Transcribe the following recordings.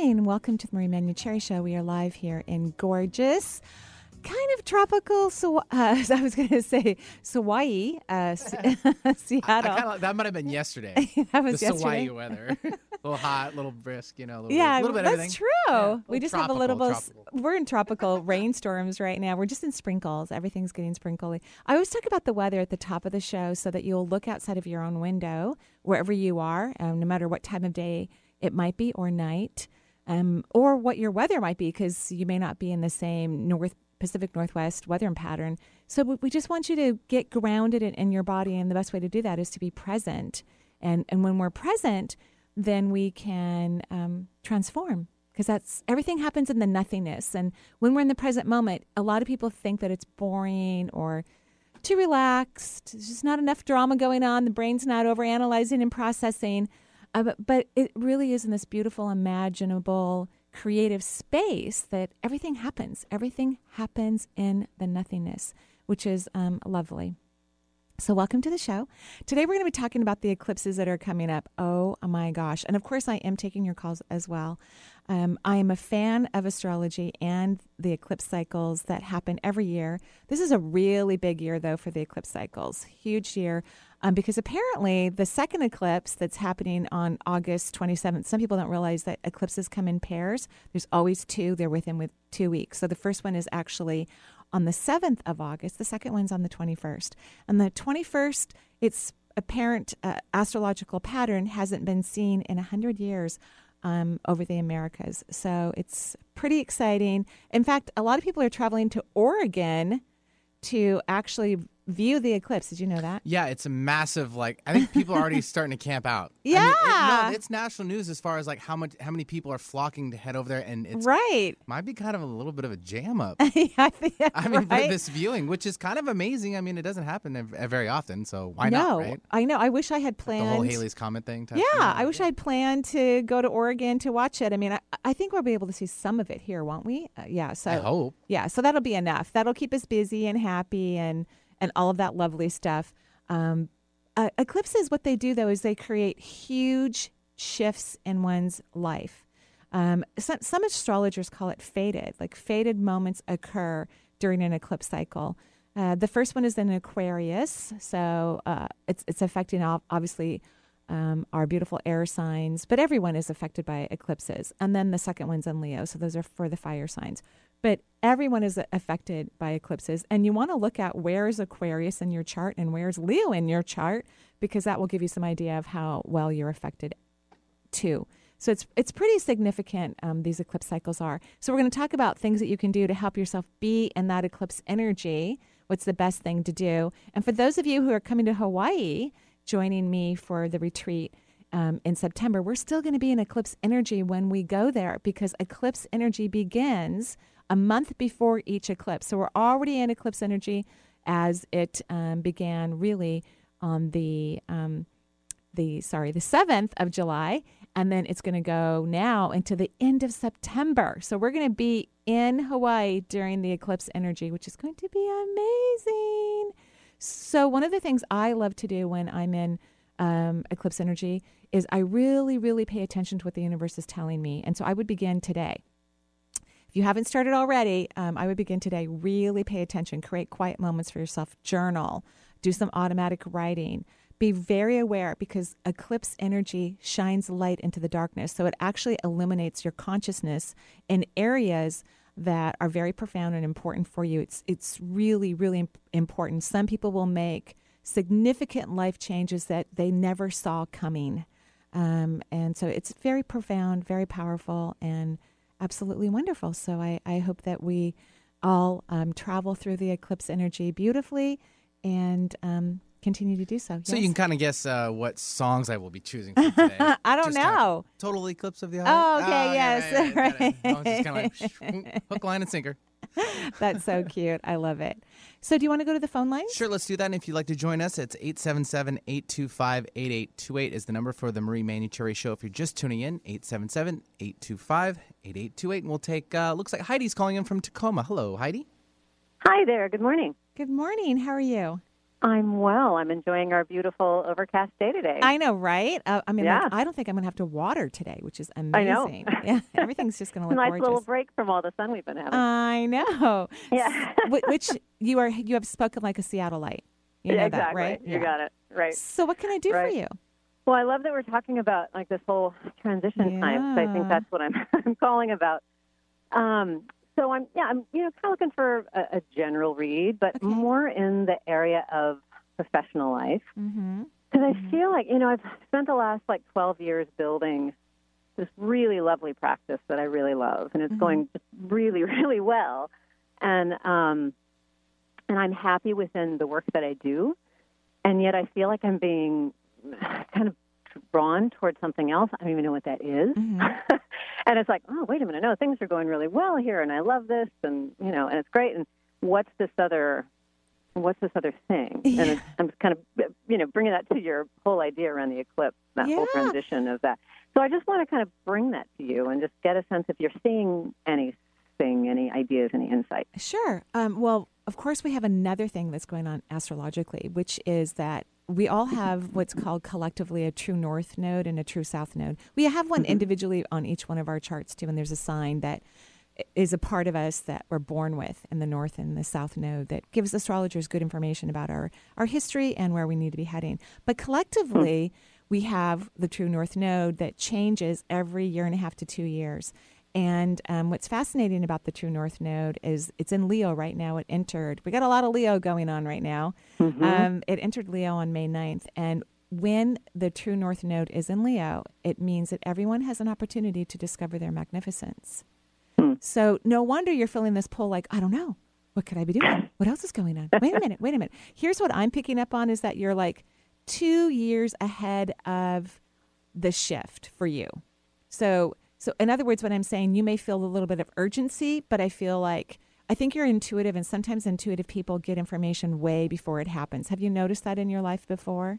Morning. Welcome to the Marie Manu Manuchehri Show. We are live here in gorgeous, kind of tropical. So uh, I was going to say Hawaii, uh, Seattle. I, I kinda, that might have been yesterday. that was the yesterday. Hawaii weather. a little hot, a little brisk, you know. A little yeah, bit, little bit of that's everything. true. Yeah, we just have a little bit. we're in tropical rainstorms right now. We're just in sprinkles. Everything's getting sprinkly. I always talk about the weather at the top of the show so that you'll look outside of your own window wherever you are, um, no matter what time of day it might be or night, um, or what your weather might be, because you may not be in the same North Pacific Northwest weather pattern. So we- just want you to get grounded in, in your body, and the best way to do that is to be present. And and when we're present, then we can um, transform because that's everything happens in the nothingness. And when we're in the present moment, a lot of people think that it's boring or too relaxed. There's just not enough drama going on. The brain's not over analyzing and processing. Uh, but, it really is in this beautiful, imaginable, creative space that everything happens. Everything happens in the nothingness, which is um, lovely. So, welcome to the show. Today, we're going to be talking about the eclipses that are coming up. Oh my gosh. And of course, I am taking your calls as well. Um, I am a fan of astrology and the eclipse cycles that happen every year. This is a really big year, though, for the eclipse cycles. Huge year. Um, because apparently, the second eclipse that's happening on August 27th, some people don't realize that eclipses come in pairs. There's always two, they're within with two weeks. So, the first one is actually on the 7th of August. The second one's on the 21st. And the 21st, its apparent uh, astrological pattern hasn't been seen in 100 years um, over the Americas. So it's pretty exciting. In fact, a lot of people are traveling to Oregon to actually view the eclipse. Did you know that? Yeah, it's a massive like. I think people are already starting to camp out. I mean, Yeah. it, no, it's national news as far as like how much how many people are flocking to head over there, and it's right. might be kind of a little bit of a jam up. yeah, I, think, I mean, for right? this viewing, which is kind of amazing. I mean, it doesn't happen ev- very often, so why no, not, right? I know. I wish I had planned The whole Halley's Comet thing. Type Yeah. I wish I had planned to go to Oregon to watch it. I mean, I, I think we'll be able to see some of it here, won't we? Uh, yeah. So I hope. yeah, so that'll be enough. That'll keep us busy and happy and and all of that lovely stuff. Um, uh, eclipses, what they do though, is they create huge shifts in one's life. Um, some, some astrologers call it fated, like fated moments occur during an eclipse cycle. Uh, the first one is in Aquarius, so uh, it's it's affecting obviously um, our beautiful air signs, but everyone is affected by eclipses. And then the second one's in Leo, so those are for the fire signs. But everyone is affected by eclipses, and you want to look at where is Aquarius in your chart and where's Leo in your chart, because that will give you some idea of how well you're affected too. So it's it's pretty significant. Um, these eclipse cycles are. So we're going to talk about things that you can do to help yourself be in that eclipse energy. What's the best thing to do? And for those of you who are coming to Hawaii, joining me for the retreat um, in September, we're still going to be in eclipse energy when we go there because eclipse energy begins a month before each eclipse. So we're already in eclipse energy as it um, began really on the um, the sorry the 7th of July and then it's going to go now into the end of September. So we're going to be in Hawaii during the eclipse energy, which is going to be amazing. So one of the things I love to do when I'm in um, eclipse energy is I really, really pay attention to what the universe is telling me, and so I would begin today. If you haven't started already, um, I would begin today. Really pay attention, create quiet moments for yourself, journal, do some automatic writing. Be very aware because eclipse energy shines light into the darkness. So it actually illuminates your consciousness in areas that are very profound and important for you. It's, it's really, really imp- important. Some people will make significant life changes that they never saw coming. Um, and so it's very profound, very powerful, and absolutely wonderful. So I, I hope that we all um, travel through the eclipse energy beautifully and um, continue to do so. So you can kind of guess uh, what songs I will be choosing for today. I don't Just know. Total eclipse of the eye. Oh, okay, yeah, yes, right, right, right. right. It's kind of like hook, line, and sinker. That's so cute. I love it. So, do you want to go to the phone lines? Sure, let's do that. And if you'd like to join us, it's 877 825 8828 is the number for the Marie Manuchehri Show. If you're just tuning in, 877 825 8828. And we'll take, uh, looks like Heidi's calling in from Tacoma. Hello, Heidi. Hi there. Good morning. Good morning. How are you? I'm well. I'm enjoying our beautiful overcast day today. I know, right? Uh, I mean, like, Yeah. I don't think I'm going to have to water today, which is amazing. I know. yeah, everything's just going to look nice gorgeous. little break from all the sun we've been having. I know. yeah. Which you are, you have spoken like a Seattleite. You know Yeah, that, right? You got it. Right. So, what can I do Right. for you? Well, I love that we're talking about like this whole transition time. So I think that's what I'm I'm calling about. Um, so I'm yeah I'm you know kind of looking for a, a general read, but Okay. more in the area of professional life. Mm-hmm. Because I feel like, you know, I've spent the last like 12 years building this really lovely practice that I really love, and it's Mhm. going really, really well. And um, and I'm happy within the work that I do, and yet I feel like I'm being kind of drawn towards something else. I don't even know what that is. And it's like, oh, wait a minute, no, things are going really well here, and I love this, and you know, and it's great. And what's this other? What's this other thing? Yeah. And it's, I'm just kind of, you know, bringing that to your whole idea around the eclipse, that whole transition of that. So I just want to kind of bring that to you and just get a sense if you're seeing anything, any ideas, any insight. Sure. Um, well, of course, we have another thing that's going on astrologically, which is that we all mm-hmm. have what's called collectively a true north node and a true south node. We have one mm-hmm. individually on each one of our charts too, and there's a sign that is a part of us that we're born with in the north and the south node that gives astrologers good information about our, our history and where we need to be heading. But hmm. collectively, we have the true north node that changes every year and a half to two years. And um, what's fascinating about the True North node is it's in Leo right now. It entered. We got a lot of Leo going on right now. Um, it entered Leo on May 9th. And when the True North node is in Leo, it means that everyone has an opportunity to discover their magnificence. So no wonder you're feeling this pull like, I don't know. What could I be doing? What else is going on? Wait a minute. Wait a minute. Here's what I'm picking up on is that you're like two years ahead of the shift for you. So, so in other words, what I'm saying, you may feel a little bit of urgency, but I feel like I think you're intuitive, and sometimes intuitive people get information way before it happens. Have you noticed that in your life before?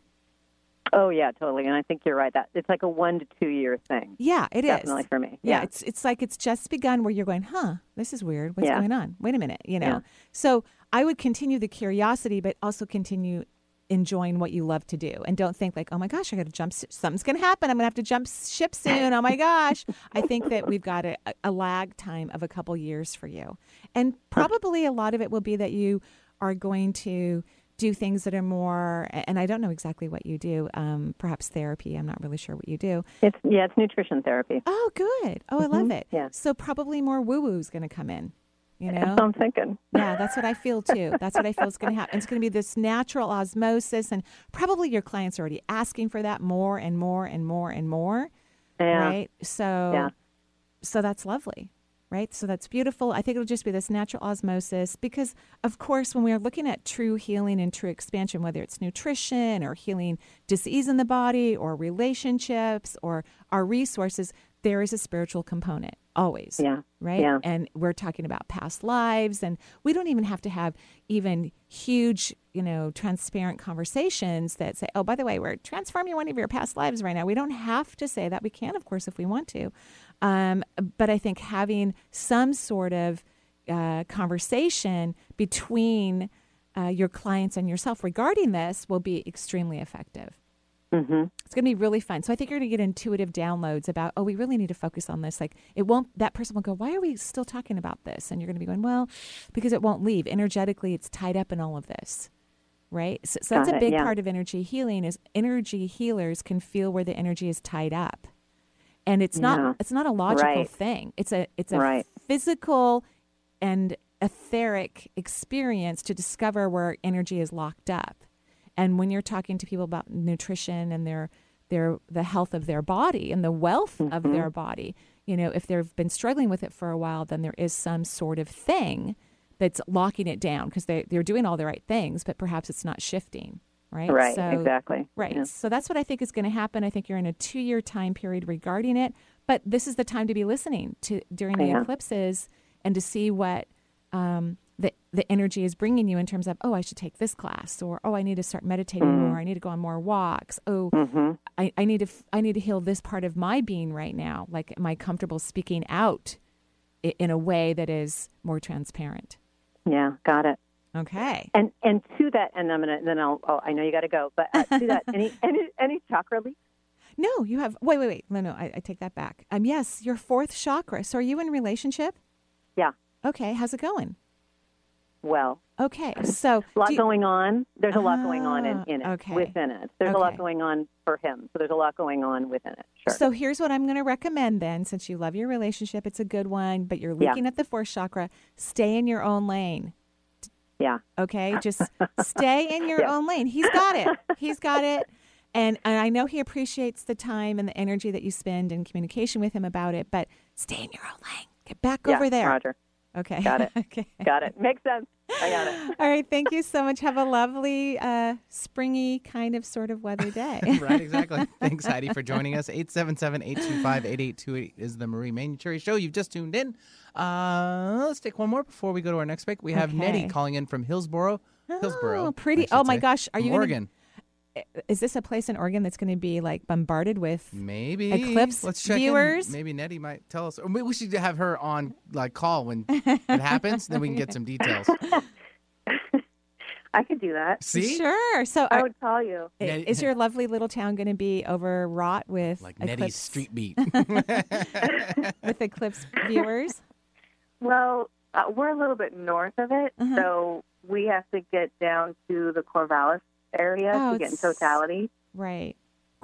Oh yeah, totally. And I think you're right. That it's like a one to two year thing. Yeah, it is Definitely for me. Yeah, Yeah. it's it's like it's just begun where you're going, huh? This is weird. What's Yeah. going on? Wait a minute. You know. Yeah. So I would continue the curiosity, but also continue enjoying what you love to do, and don't think like, oh my gosh, I got to jump. Something's going to happen. I'm going to have to jump ship soon. Oh my gosh. I think that we've got a, a lag time of a couple years for you, and probably a lot of it will be that you are going to do things that are more and i don't know exactly what you do um, perhaps therapy i'm not really sure what you do It's yeah, it's nutrition therapy. Oh, good. Oh, I love it. yeah. So probably more woo woo is going to come in. You That's know? what I'm thinking. yeah, that's what I feel too. That's what I feel is going to happen. It's going to be this natural osmosis, and probably your clients are already asking for that more and more and more and more. Yeah. Right. So, Yeah. so that's lovely. Right. So that's beautiful. I think it'll just be this natural osmosis because, of course, when we are looking at true healing and true expansion, whether it's nutrition or healing disease in the body or relationships or our resources, there is a spiritual component always. Yeah. Right. Yeah. And we're talking about past lives, and we don't even have to have even huge, you know, transparent conversations that say, oh, by the way, we're transforming one of your past lives right now. We don't have to say that. We can, of course, if we want to. Um, but I think having some sort of uh, conversation between uh, your clients and yourself regarding this will be extremely effective. Mm-hmm. It's going to be really fun. So I think you're going to get intuitive downloads about, oh, we really need to focus on this. Like it won't, that person will go, why are we still talking about this? And you're going to be going, well, because it won't leave. Energetically, it's tied up in all of this. Right. So, so that's Got a big yeah. part of energy healing is energy healers can feel where the energy is tied up. And it's not, Yeah. it's not a logical Right. thing. It's a, it's a Right. physical and etheric experience to discover where energy is locked up. And when you're talking to people about nutrition and their their the health of their body and the wealth of their body, you know, if they've been struggling with it for a while, then there is some sort of thing that's locking it down because they they're doing all the right things, but perhaps it's not shifting. right? Right, So, exactly. Right. Yeah. So that's what I think is going to happen. I think you're in a two year time period regarding it, but this is the time to be listening to during the Yeah. eclipses and to see what um, the energy is bringing you in terms of oh I should take this class or oh I need to start meditating Mm-hmm. more I need to go on more walks oh I, I need to f- I need to heal this part of my being right now like am I comfortable speaking out i- in a way that is more transparent Yeah, got it. okay And and to that, and I'm gonna then I'll. Oh, I know you got to go, but uh, to that, any any any chakra leaks? no you have wait wait wait no no I, I take that back um yes your fourth chakra so are you in relationship Yeah. okay how's it going Well, okay so a lot you- going on. There's a lot going on in, Ah, in it, okay. within it. There's a lot going on for him. So there's a lot going on within it. Sure. So here's what I'm going to recommend then, since you love your relationship, it's a good one, but you're Yeah. at the fourth chakra. Stay in your own lane. yeah. Okay, just stay in your Yeah. own lane. He's got it. He's got it. And, and I know he appreciates the time and the energy that you spend in communication with him about it, but stay in your own lane. Get back yeah, over there. Roger. Okay. Got it. okay. Got it. Makes sense. I got it. All right. Thank you so much. Have a lovely, uh, springy kind of sort of weather day. right, exactly. Thanks, Heidi, for joining us. 877-825-8828 is the Marie Manuchehri Show. You've just tuned in. Uh, let's take one more before we go to our next break. We have Nettie calling in from Hillsboro. Hillsboro. Oh, pretty. Oh, my say. gosh. Are From you gonna- Oregon? Is this a place in Oregon that's going to be like bombarded with Maybe Eclipse Let's check in. viewers? Maybe Nettie might tell us. Or maybe we should have her on like call when it happens. then we can get some details. I could do that. See, Sure. So, I are, would call you. Nettie- is your lovely little town going to be overwrought with like eclipse, Nettie's Street Beat. with eclipse viewers? Well, uh, we're a little bit north of it, Uh-huh. so we have to get down to the Corvallis area Oh, to get in totality. Right.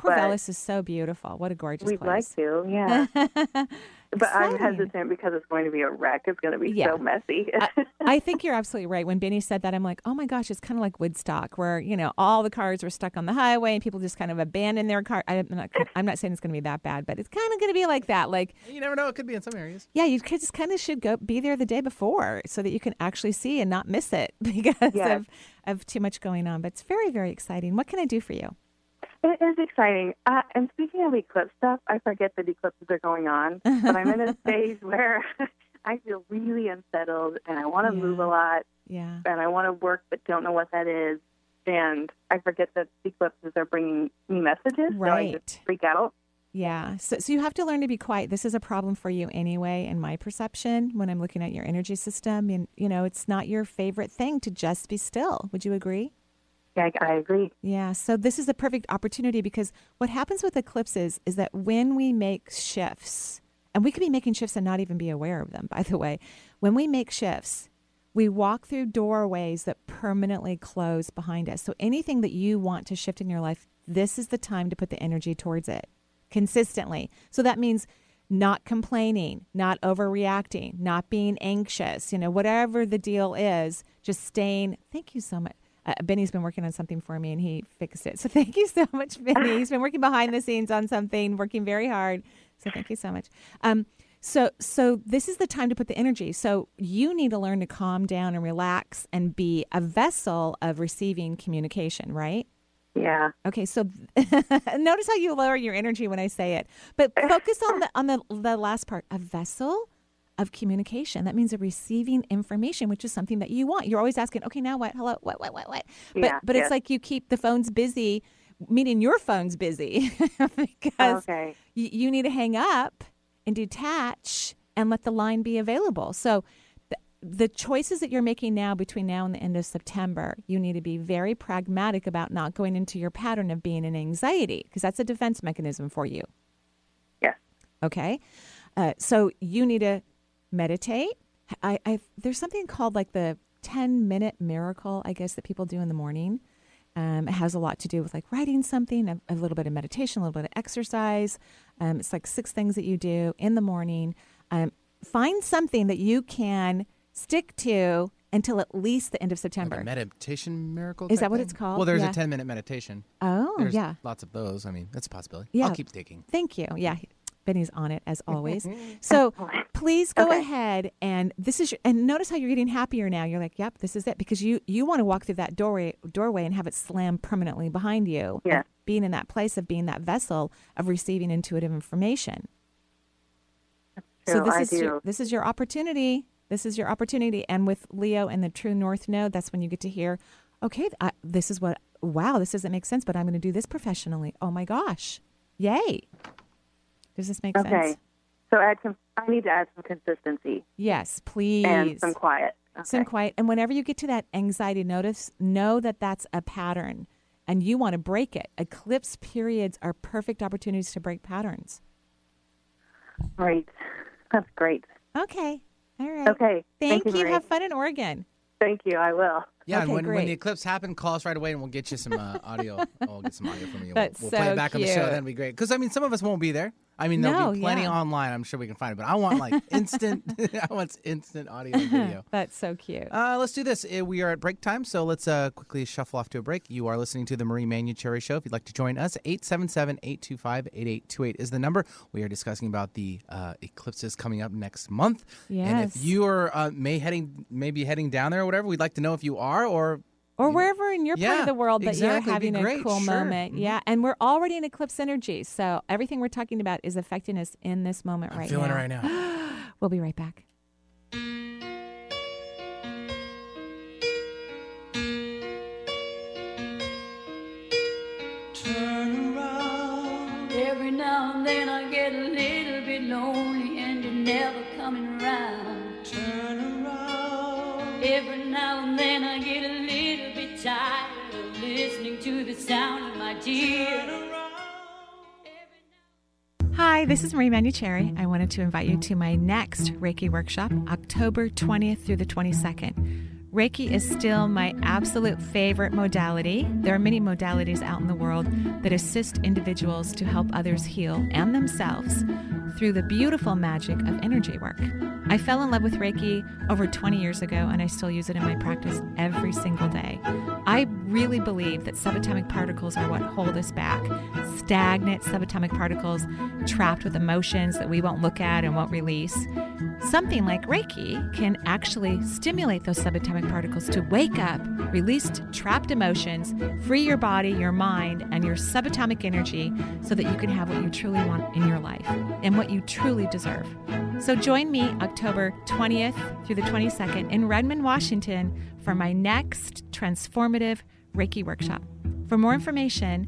But- is so beautiful. What a gorgeous We'd like to, yeah. but I'm hesitant because it's going to be a wreck. It's going to be Yeah. so messy. I think you're absolutely right. When Benny said that, I'm like, oh my gosh, it's kind of like Woodstock, where you know all the cars were stuck on the highway and people just kind of abandon their car. I'm not, I'm not saying it's going to be that bad, but it's kind of going to be like that. Like, you never know; it could be in some areas. yeah, you could just kind of should go be there the day before so that you can actually see and not miss it because Yes. of of too much going on. But it's very very exciting. What can I do for you? It is exciting. Uh, and speaking of eclipse stuff, I forget that eclipses are going on, but I'm in a stage where I feel really unsettled and I want to Yeah. move a lot Yeah. and I want to work but don't know what that is. And I forget that eclipses are bringing me messages, so I Right. just freak out. Yeah. So, so you have to learn to be quiet. This is a problem for you anyway, in my perception, when I'm looking at your energy system. And, you know, it's not your favorite thing to just be still. Would you agree? I, I agree. Yeah. So this is a perfect opportunity because what happens with eclipses is that when we make shifts, and we could be making shifts and not even be aware of them, by the way, when we make shifts, we walk through doorways that permanently close behind us. So anything that you want to shift in your life, this is the time to put the energy towards it consistently. So that means not complaining, not overreacting, not being anxious, you know, whatever the deal is, just staying. Thank you so much. Uh, Benny's been working on something for me and he fixed it. So thank you so much, Benny. He's been working behind the scenes on something, working very hard. So thank you so much. Um, so so this is the time to put the energy. So you need to learn to calm down and relax and be a vessel of receiving communication, right? Yeah. Okay, so notice how you lower your energy when I say it, but focus on the on the the last part. A vessel of communication. That means a receiving information, which is something that you want. You're always asking, okay, now what? Hello, what? What? What? What? But Yeah, but it's like you keep the phones busy, meaning your phone's busy because Okay. you, you need to hang up and detach and let the line be available. So the, the choices that you're making now between now and the end of September, you need to be very pragmatic about not going into your pattern of being in anxiety because that's a defense mechanism for you. Yes. Okay. Uh, so you need to meditate. I, I there's something called like the 10 minute miracle, I guess, that people do in the morning. Um, it has a lot to do with like writing something, a, a little bit of meditation, a little bit of exercise. Um, it's like six things that you do in the morning. Um, find something that you can stick to until at least the end of September. Like a meditation miracle. Is that what thing? it's called? Well, there's Yeah. a 10 minute meditation. oh, There's yeah. lots of those. I mean, that's a possibility. Yeah. I'll keep digging. Thank you. Yeah. Benny's on it as always. so please go Okay. ahead and this is your, and notice how you're getting happier now. You're like, yep, this is it because you you want to walk through that doorway doorway and have it slam permanently behind you. Yeah. Being in that place of being that vessel of receiving intuitive information. So this I is your this is your opportunity. This is your opportunity. And with Leo and the True North node, that's when you get to hear, okay, I, this is what. Wow, this doesn't make sense, but I'm going to do this professionally. Oh my gosh, yay! Does this make Okay. sense? Okay. So add some. I need to add some consistency Yes, please. and some quiet. Okay. Some quiet. And whenever you get to that anxiety, notice, know that that's a pattern and you want to break it. Eclipse periods are perfect opportunities to break patterns. Great. That's great. Okay. All right. Okay. Thank, you. Marie. Have fun in Oregon. Thank you. I will. Yeah, and Okay, when, when great. the eclipse happen, call us right away, and we'll get you some uh, audio. we'll get some audio from you. That's we'll, we'll play it back on the show. That'd be great. Because I mean, some of us won't be there. I mean, there'll No, be plenty yeah. online. I'm sure we can find it, but I want like instant. I want instant audio and video. That's so cute. Uh, let's do this. Uh, We are at break time, so let's uh, quickly shuffle off to a break. You are listening to the Marie Manuchehri Show. If you'd like to join us, 877-825-8828 is the number. We are discussing about the uh, eclipses coming up next month. Yes. And if you are uh, may heading maybe heading down there or whatever, we'd like to know if you are or or wherever in your part of the world that exactly. you're It'd having a cool Sure. moment. Mhm. Yeah. And we're already in eclipse energy. So everything we're talking about is affecting us in this moment I'm right feeling now. it right now. We'll be right back. Turn around. Every now and then I get a little bit lonely and you're never coming around. Turn around. Every now and then I get a little tired of listening to the sound of my. Hi, this is Marie Manuchehri. I wanted to invite you to my next Reiki workshop, October 20th through the 22nd. Reiki is still my absolute favorite modality. There are many modalities out in the world that assist individuals to help others heal and themselves through the beautiful magic of energy work. I fell in love with Reiki over 20 years ago, and I still use it in my practice every single day. I really believe that subatomic particles are what hold us back. Stagnant subatomic particles trapped with emotions that we won't look at and won't release. Something like Reiki can actually stimulate those subatomic particles to wake up, release trapped emotions, free your body, your mind, and your subatomic energy so that you can have what you truly want in your life and what you truly deserve. So join me October 20th through the 22nd in Redmond, Washington for my next transformative Reiki workshop. For more information,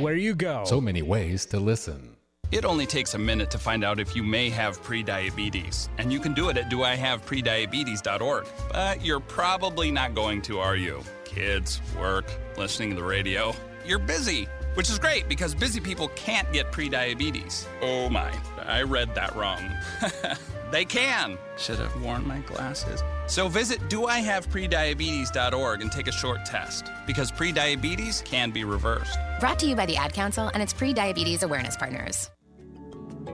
you go. So many ways to listen. It only takes a minute to find out if you may have prediabetes, and you can do it at doihaveprediabetes.org. But you're probably not going to, are you? Kids, work, listening to the radio. You're busy, which is great because busy people can't get prediabetes. Oh my, I read that wrong. they can. Should have worn my glasses. So visit doihaveprediabetes.org and take a short test because prediabetes can be reversed. Brought to you by the Ad Council and its pre-diabetes awareness partners.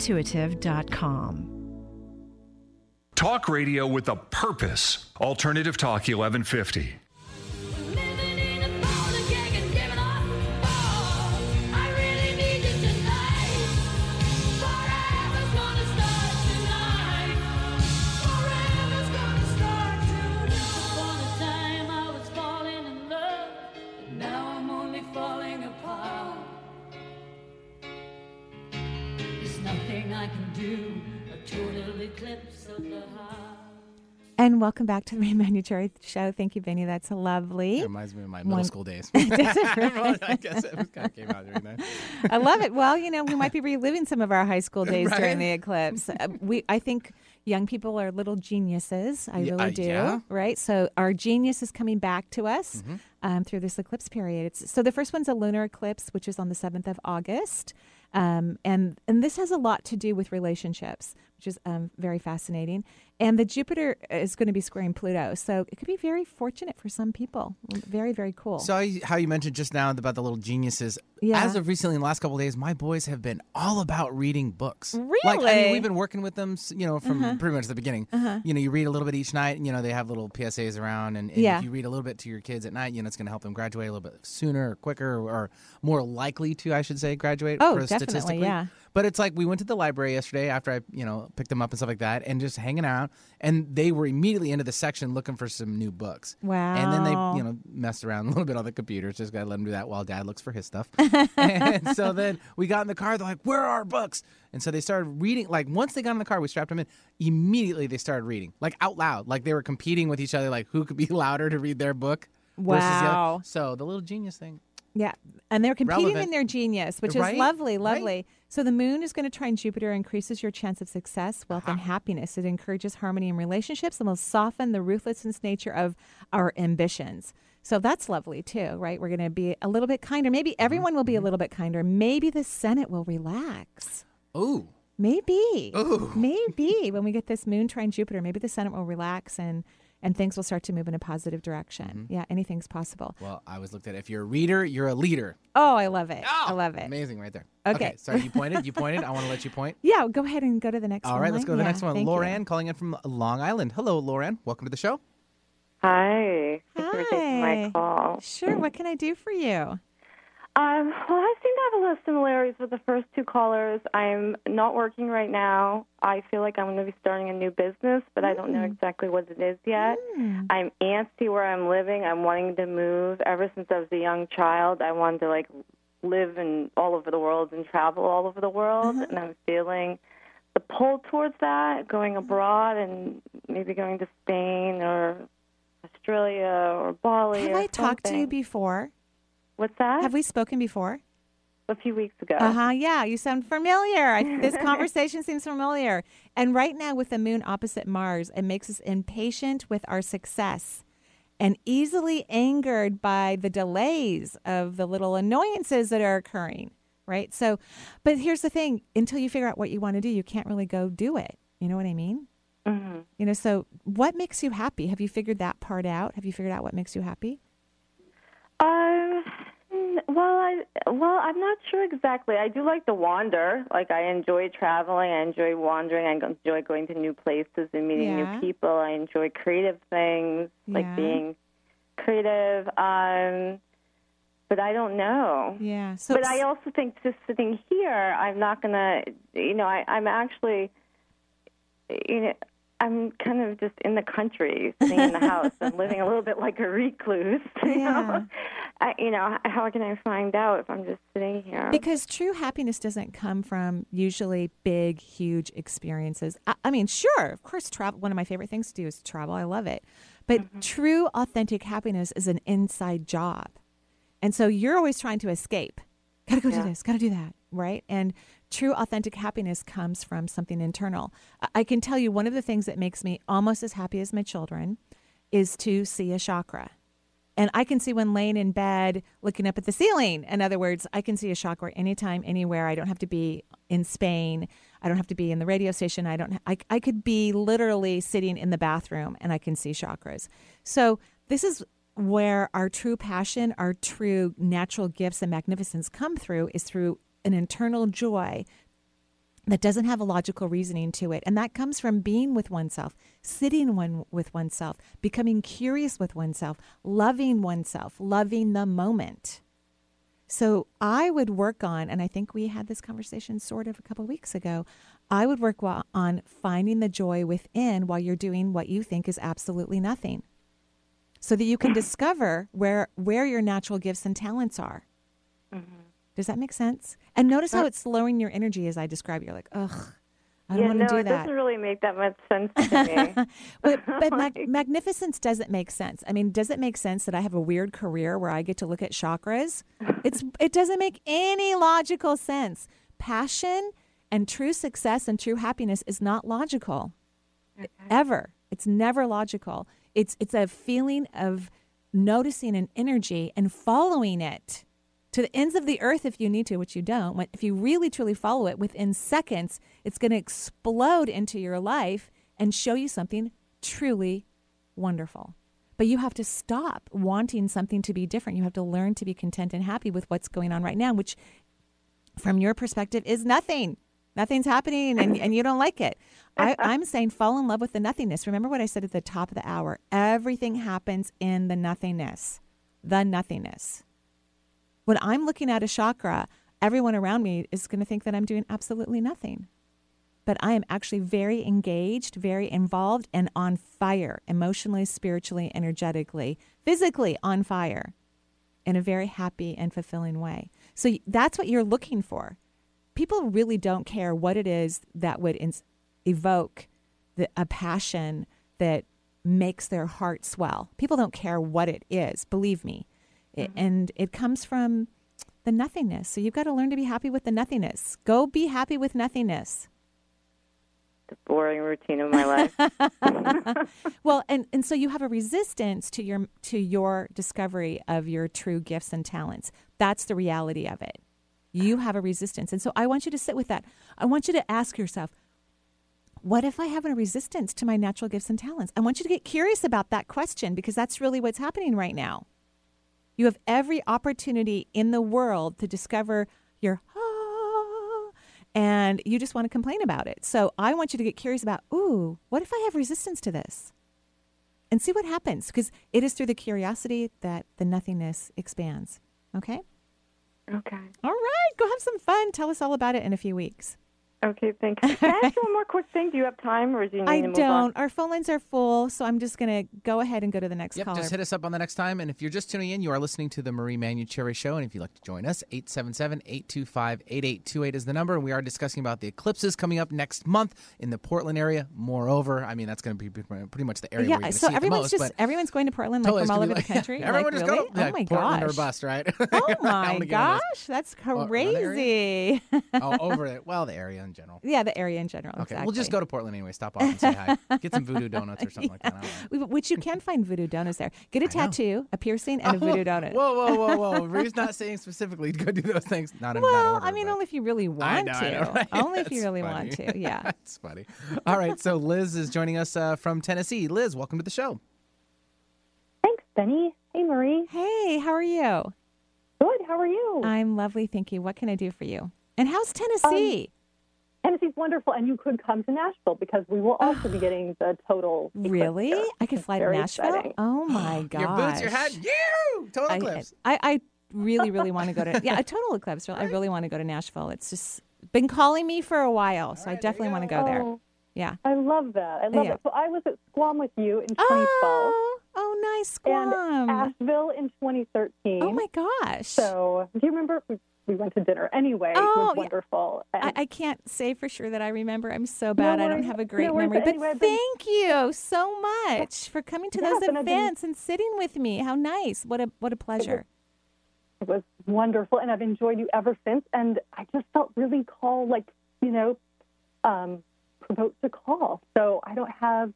EnergyIntuitive.com. Talk radio with a purpose. Alternative Talk 1150. I. A total eclipse of the heart. And welcome back to the Marie Manuchehri Show. Thank you, Benny. That's lovely. It reminds me of my middle One- school days. Does it really? I guess it was kind of came out during that. I love it. Well, you know, we might be reliving some of our high school days Right? during the eclipse. Uh, we, I think, young people are little geniuses. I really uh, do. yeah. Right. So our genius is coming back to us Mm-hmm. um, through this eclipse period. It's, so the first one's a lunar eclipse, which is on the seventh of August, um, and and this has a lot to do with relationships, which is um, very fascinating. And the Jupiter is going to be squaring Pluto, so it could be very fortunate for some people. Very very cool. So I- how you mentioned just now about the little geniuses. Yeah. As of recently, in the last couple of days, my boys have been all about reading books. Like, I mean, we've been working with them, you know, from Uh-huh. pretty much the beginning. Uh-huh. You know, you read a little bit each night, and, you know, they have little PSAs around. And, and Yeah. if you read a little bit to your kids at night, you know, it's going to help them graduate a little bit sooner or quicker or more likely to, I should say, graduate. Oh, for definitely, statistically. yeah. But it's like we went to the library yesterday after I, you know, picked them up and stuff like that, and just hanging out. And they were immediately into the section looking for some new books. Wow. And then they, Wow. you know, messed around a little bit on the computers. Just got to let them do that while Dad looks for his stuff. and so then we got in the car. They're like, "Where are our books?" And so they started reading. Like once they got in the car, we strapped them in. Immediately they started reading, like out loud, like they were competing with each other, like who could be louder to read their book. versus the other. Wow. So the little genius thing. Yeah, and they're competing Relevant. in their genius, which Right? is lovely, Right. So the moon is going to trine Jupiter, increases your chance of success, wealth, and uh-huh. happiness. It encourages harmony in relationships and will soften the ruthlessness nature of our ambitions. So that's lovely too, right? We're going to be a little bit kinder. Maybe mm-hmm. everyone will be a mm-hmm. little bit kinder. Maybe the Senate will relax. Ooh. Maybe. Ooh. Maybe when we get this moon trine Jupiter, maybe the Senate will relax and and things will start to move in a positive direction. Mm-hmm. Yeah, anything's possible. Well, I always looked at it. If you're a reader, you're a leader. Oh, I love it. Ah, I love it. Amazing, right there. Okay. Sorry, you pointed. You pointed. I want to let you point. Yeah, go ahead and go to the next All one. right, let's go to the Yeah, next one. Lauren calling in from Long Island. Hello, Lauren. Welcome to the show. Hi. Thanks for taking Hi. my call. Sure. What can I do for you? Um, well, I seem to have a lot of similarities with the first two callers. I'm not working right now. I feel like I'm going to be starting a new business, but I don't know Mm. exactly what it is yet. I'm antsy where I'm living. I'm wanting to move. Ever since I was a young child, I wanted to like live in all over the world and travel all over the world, Uh-huh. and I'm feeling the pull towards that, going abroad and maybe going to Spain or Australia or Bali. Have or I talked to you before? What's that? Have we spoken before? A few weeks ago. Uh huh. Yeah, you sound familiar. I, this conversation seems familiar. And right now, with the moon opposite Mars, it makes us impatient with our success and easily angered by the delays of the little annoyances that are occurring. Right. So, but here's the thing until you figure out what you want to do, you can't really go do it. You know what I mean? Mm-hmm. You know, so what makes you happy? Have you figured that part out? Have you figured out what makes you happy? Um. Well, I well, I'm not sure exactly. I do like to wander. Like I enjoy traveling. I enjoy wandering. I enjoy going to new places and meeting Yeah. new people. I enjoy creative things, like Yeah. being creative. Um. But I don't know. Yeah. So but I also think just sitting here, I'm not gonna. You know, I, I'm actually. You know. I'm kind of just in the country, sitting in the house, and living a little bit like a recluse. You know, I, you know, how can I find out if I'm just sitting here? Because true happiness doesn't come from usually big, huge experiences. I, I mean, sure, of course, travel. One of my favorite things to do is travel. I love it. But Mm-hmm. true, authentic happiness is an inside job. And so you're always trying to escape. Got to go Yeah. do this, got to do that, right? And true, authentic happiness comes from something internal. I, can tell you one of the things that makes me almost as happy as my children is to see a chakra. And I can see one laying in bed looking up at the ceiling. In other words, I can see a chakra anytime, anywhere. I don't have to be in Spain. I don't have to be in the radio station. I don't. I, I could be literally sitting in the bathroom and I can see chakras. So this is where our true passion, our true natural gifts and magnificence come through is through an internal joy that doesn't have a logical reasoning to it. And that comes from being with oneself, sitting one with oneself, becoming curious with oneself, loving oneself, loving the moment. So I would work on, and I think we had this conversation sort of a couple weeks ago. I would work on finding the joy within while you're doing what you think is absolutely nothing, so that you can discover where where your natural gifts and talents are. Mm-hmm. Does that make sense? And notice how uh, it's lowering your energy as I describe. it. You're like, ugh, I don't yeah, want no, to do it doesn't really make that much sense to me. but but mag- magnificence doesn't make sense. I mean, does it make sense that I have a weird career where I get to look at chakras? It's it doesn't make any logical sense. Passion and true success and true happiness is not logical. Ever. It's never logical. It's it's a feeling of noticing an energy and following it to the ends of the earth if you need to, which you don't. If you really truly follow it, within seconds, it's going to explode into your life and show you something truly wonderful. But you have to stop wanting something to be different. You have to learn to be content and happy with what's going on right now, which, from your perspective, is nothing. Nothing's happening and, and you don't like it. I, I'm saying fall in love with the nothingness. Remember what I said at the top of the hour everything happens in the nothingness. The nothingness when I'm looking at a chakra, everyone around me is going to think that I'm doing absolutely nothing. But I am actually very engaged, very involved, and on fire emotionally, spiritually, energetically, physically on fire in a very happy and fulfilling way. So that's what you're looking for. People really don't care what it is that would ins- evoke the, a passion that makes their heart swell. People don't care what it is, believe me. It, mm-hmm. and it comes from the nothingness. So you've got to learn to be happy with the nothingness. Go be happy with nothingness. the boring routine of my life. Well, and, and so you have a resistance to your to your discovery of your true gifts and talents. That's the reality of it. You have a resistance. And so I want you to sit with that. I want you to ask yourself, what if I have a resistance to my natural gifts and talents? I want you to get curious about that question because that's really what's happening right now. You have every opportunity in the world to discover your ah, and you just want to complain about it. So I want you to get curious about, ooh, what if I have resistance to this? And see what happens because it is through the curiosity that the nothingness expands. Okay? Okay. All right, go have some fun. Tell us all about it in a few weeks. Okay, thanks. Can I ask one more quick thing? Do you have time, or do you need I to move don't. on? Our phone lines are full, so I'm just going to go ahead and go to the next Yep, caller. just hit us up on the next time. And if you're just tuning in, you are listening to the Marie Manuchehri Show. And if you'd like to join us, 877-825-8828 is the number. And we are discussing about the eclipses coming up next month in the Portland area. Moreover, I mean, that's going to be pretty much the area yeah, where you're so going to see it the everyone's most. just everyone's going to Portland like totally, from all over gonna the be like- country. Everyone like, just really? go. Oh my Portland gosh! or bust, right? Oh my wanna get one of gosh, that's Oh, around the area? crazy. oh, over it. Well, the area in general. yeah, the area in general. Okay, exactly. we'll just go to Portland anyway. Stop off and say hi. Get some voodoo donuts or something like that. I don't know. We- Which you can find voodoo donuts there. Get a tattoo, a piercing, and a voodoo donut. Whoa, whoa, whoa, whoa! Marie's not saying specifically to go do those things. Not in that Well, order. I mean, only if you really want I know, I to. know, right? Only if you really funny. want to. Yeah. That's funny. All right, so Liz is joining us uh, from Tennessee. Liz, welcome to the show. Thanks, Benny. Hey, Marie. Hey, how are you? Good. How are you? I'm lovely, thank you. What can I do for you? And how's Tennessee? Tennessee's wonderful, and you could come to Nashville because we will also be getting the total. eclipse really? here. I could fly to Nashville. exciting. Oh my gosh! Your boots, your hat, you! Total I, eclipse. I, I really, really want to go to yeah a total eclipse. I really want to go to Nashville. It's just been calling me for a while, so I definitely want to go there. Oh, Yeah. I love that. I love Yeah. it. So I was at Squam with you in 2012. Oh, oh, nice and Squam. Asheville in 2013. Oh my gosh! So do you remember? We, we went to dinner anyway. Oh, it was yeah. wonderful. I, And I can't say for sure that I remember. I'm so bad. I don't have a great No worries. memory. But Anyway, thank you so much for coming to Yes, those and I've been- events and sitting with me. How nice! What a what a pleasure. It was wonderful, and I've enjoyed you ever since. And I just felt really called, like you know, um, provoked to call. So I don't have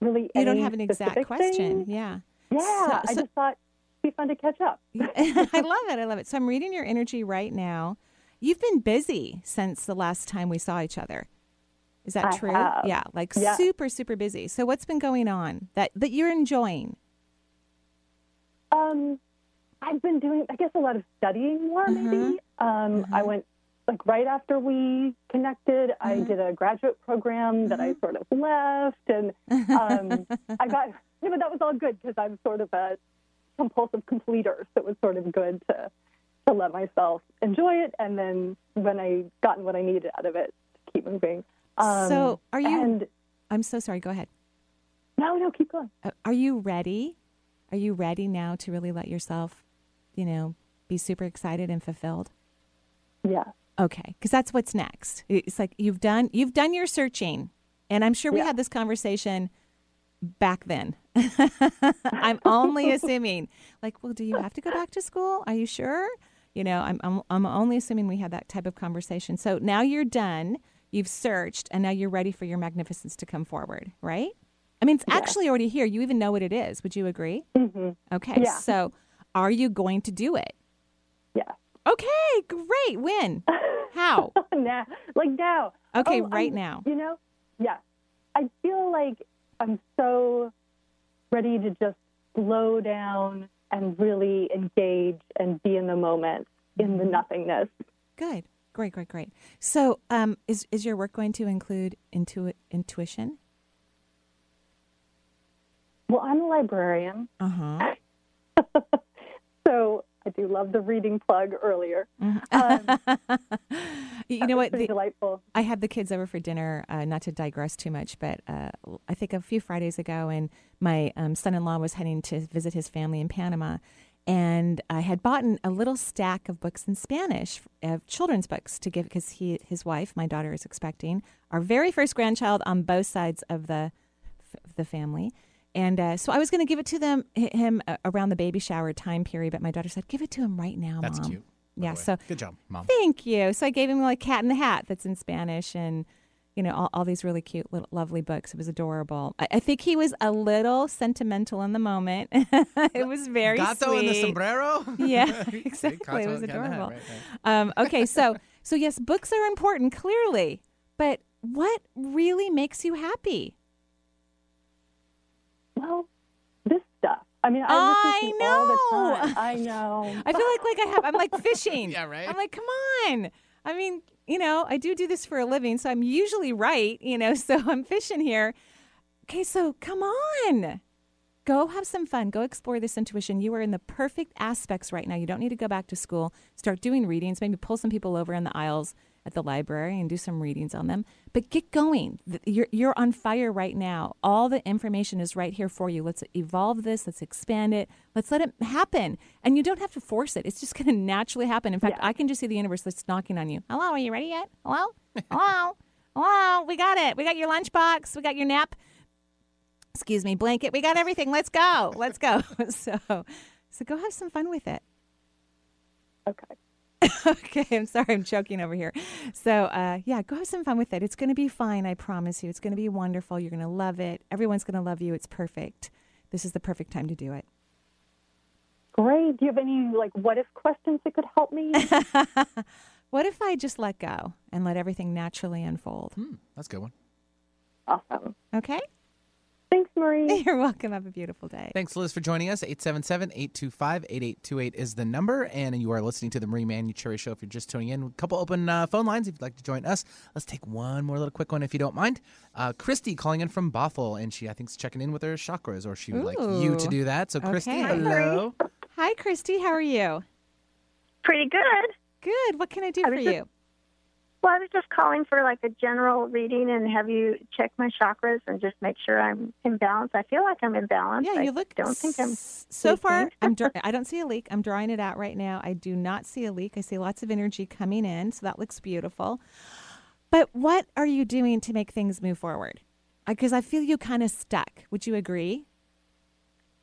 really. You don't have an exact question. thing. Yeah. Yeah, So- I just thought be fun to catch up. I love it. I love it. So I'm reading your energy right now. You've been busy since the last time we saw each other. Is that I true? have. Yeah, like Yeah. super, super busy. So what's been going on that that you're enjoying? Um, I've been doing, I guess, a lot of studying more. Mm-hmm. Maybe um, I went like right after we connected. I Mm-hmm. did a graduate program that I sort of left, and um, I got. Yeah, but that was all good because I'm sort of a compulsive completer, so it was sort of good to to let myself enjoy it, and then when I gotten what I needed out of it, to keep moving. Um, so are you? And I'm so sorry. Go ahead. no, no, keep going. Uh, Are you ready? Are you ready now to really let yourself, you know, be super excited and fulfilled? Yeah. Okay, because that's what's next. It's like you've done you've done your searching, and I'm sure we Yeah. had this conversation back then. I'm only assuming. Like, well, do you have to go back to school? Are you sure? You know, I'm I'm I'm only assuming we had that type of conversation. So now you're done. You've searched, and now you're ready for your magnificence to come forward, right? I mean, it's actually already here. You even know what it is. Would you agree? Mm-hmm. Okay. Yeah. So, are you going to do it? Yeah. Okay, great. When? How? now, like now. Okay, Oh, right I'm- now. You know, yeah. I feel like I'm so ready to just slow down and really engage and be in the moment, in Mm-hmm. the nothingness. Good. Great, great, great. So, um, is is your work going to include intu- intuition? Well, I'm a librarian, Uh huh. so I do love the reading plug earlier. Mm-hmm. you know what? The- delightful. I had the kids over for dinner. Uh, not to digress too much, but uh, I think a few Fridays ago, and my um, son-in-law was heading to visit his family in Panama, and I had bought a little stack of books in Spanish, of children's books, to give because he, his wife, my daughter, is expecting our very first grandchild on both sides of the the family. And uh, so I was going to give it to them him uh, around the baby shower time period, but my daughter said, "Give it to him right now, That's mom." cute, by Yeah. the way. So Good job, Mom. Thank you. So I gave him like Cat in the Hat that's in Spanish and, you know, all, all these really cute, little, lovely books. It was adorable. I, I think he was a little sentimental in the moment. it was very Gato in the sombrero? Yeah, exactly. It was and in the Hat, adorable. right, right. Um, okay, so so yes, books are important, clearly, but what really makes you happy? Well, this stuff. I mean, I, I listen to you all the know. time. I know. I feel like like I have I'm like fishing. Yeah, right? I'm like, come on. I mean, you know, I do do this for a living, so I'm usually right, you know, so I'm fishing here. Okay, so come on. Go have some fun. Go explore this intuition. You are in the perfect aspects right now. You don't need to go back to school. Start doing readings. Maybe pull some people over in the aisles at the library and do some readings on them. But get going. You're, you're on fire right now. All the information is right here for you. Let's evolve this. Let's expand it. Let's let it happen. And you don't have to force it. It's just going to naturally happen. In fact, I can just see the universe that's knocking on you. Hello, are you ready yet? Hello? Hello? Hello? We got it. We got your lunchbox. We got your nap excuse me, blanket. We got everything. Let's go. Let's go. so, so go have some fun with it. Okay. okay. I'm sorry. I'm choking over here. So, uh, yeah, go have some fun with it. It's going to be fine. I promise you. It's going to be wonderful. You're going to love it. Everyone's going to love you. It's perfect. This is the perfect time to do it. Great. Do you have any like what if questions that could help me? What if I just let go and let everything naturally unfold? That's a good one. awesome. Okay. Thanks, Marie. You're welcome. Have a beautiful day. Thanks, Liz, for joining us. 877-825-8828 is the number, and you are listening to the Marie Manuchehri Show. If you're just tuning in, a couple open uh, phone lines if you'd like to join us. Let's take one more little quick one if you don't mind. Uh, Christy calling in from Bothell, and she, I think, is checking in with her chakras, or she would like you to do that. So, Christy, Okay. hello. Hi, Christy. How are you? Pretty good. Good. What can I do I for just- you? Well, I was just calling for like a general reading and have you check my chakras and just make sure I'm in balance. I feel like I'm in balance. Yeah, you I look. Don't think I'm. So far, I'm. I don't see a leak. I'm drawing it out right now. I do not see a leak. I see lots of energy coming in, so that looks beautiful. But what are you doing to make things move forward? Because I feel you kind of stuck. Would you agree?